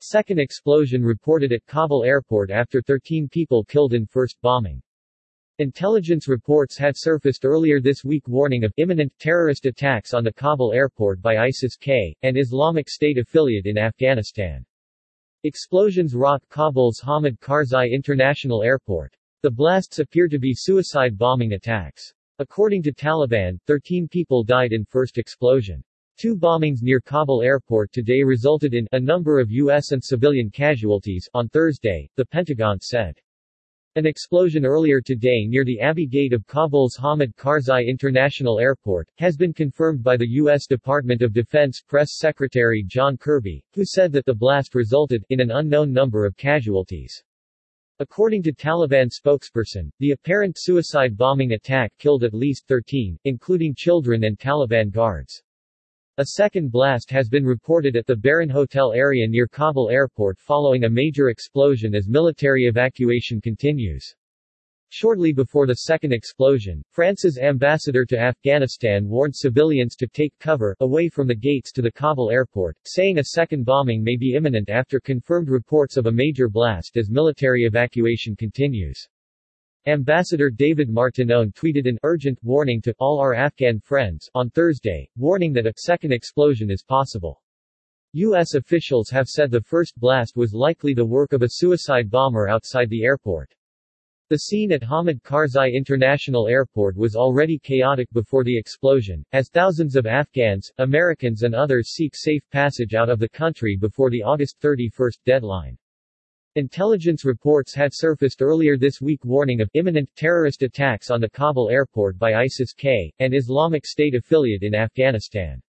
Second explosion reported at Kabul airport after 13 people killed in first bombing. Intelligence reports had surfaced earlier this week warning of imminent terrorist attacks on the Kabul airport by ISIS-K, an Islamic State affiliate in Afghanistan. Explosions rock Kabul's Hamid Karzai International Airport. The blasts appear to be suicide bombing attacks. According to Taliban, 13 people died in first explosion. Two bombings near Kabul airport today resulted in a number of U.S. and civilian casualties, on Thursday, the Pentagon said. An explosion earlier today near the Abbey Gate of Kabul's Hamid Karzai International Airport, has been confirmed by the U.S. Department of Defense Press Secretary John Kirby, who said that the blast resulted in an unknown number of casualties. According to Taliban spokesperson, the apparent suicide bombing attack killed at least 13, including children and Taliban guards. A second blast has been reported at the Baron Hotel area near Kabul airport following a major explosion as military evacuation continues. Shortly before the second explosion, France's ambassador to Afghanistan warned civilians to take cover, away from the gates to the Kabul airport, saying a second bombing may be imminent after confirmed reports of a major blast as military evacuation continues. Ambassador David Martinon tweeted an urgent warning to all our Afghan friends on Thursday, warning that a second explosion is possible. U.S. officials have said the first blast was likely the work of a suicide bomber outside the airport. The scene at Hamid Karzai International Airport was already chaotic before the explosion, as thousands of Afghans, Americans and others seek safe passage out of the country before the August 31 deadline. Intelligence reports had surfaced earlier this week warning of imminent terrorist attacks on the Kabul airport by ISIS-K, an Islamic State affiliate in Afghanistan.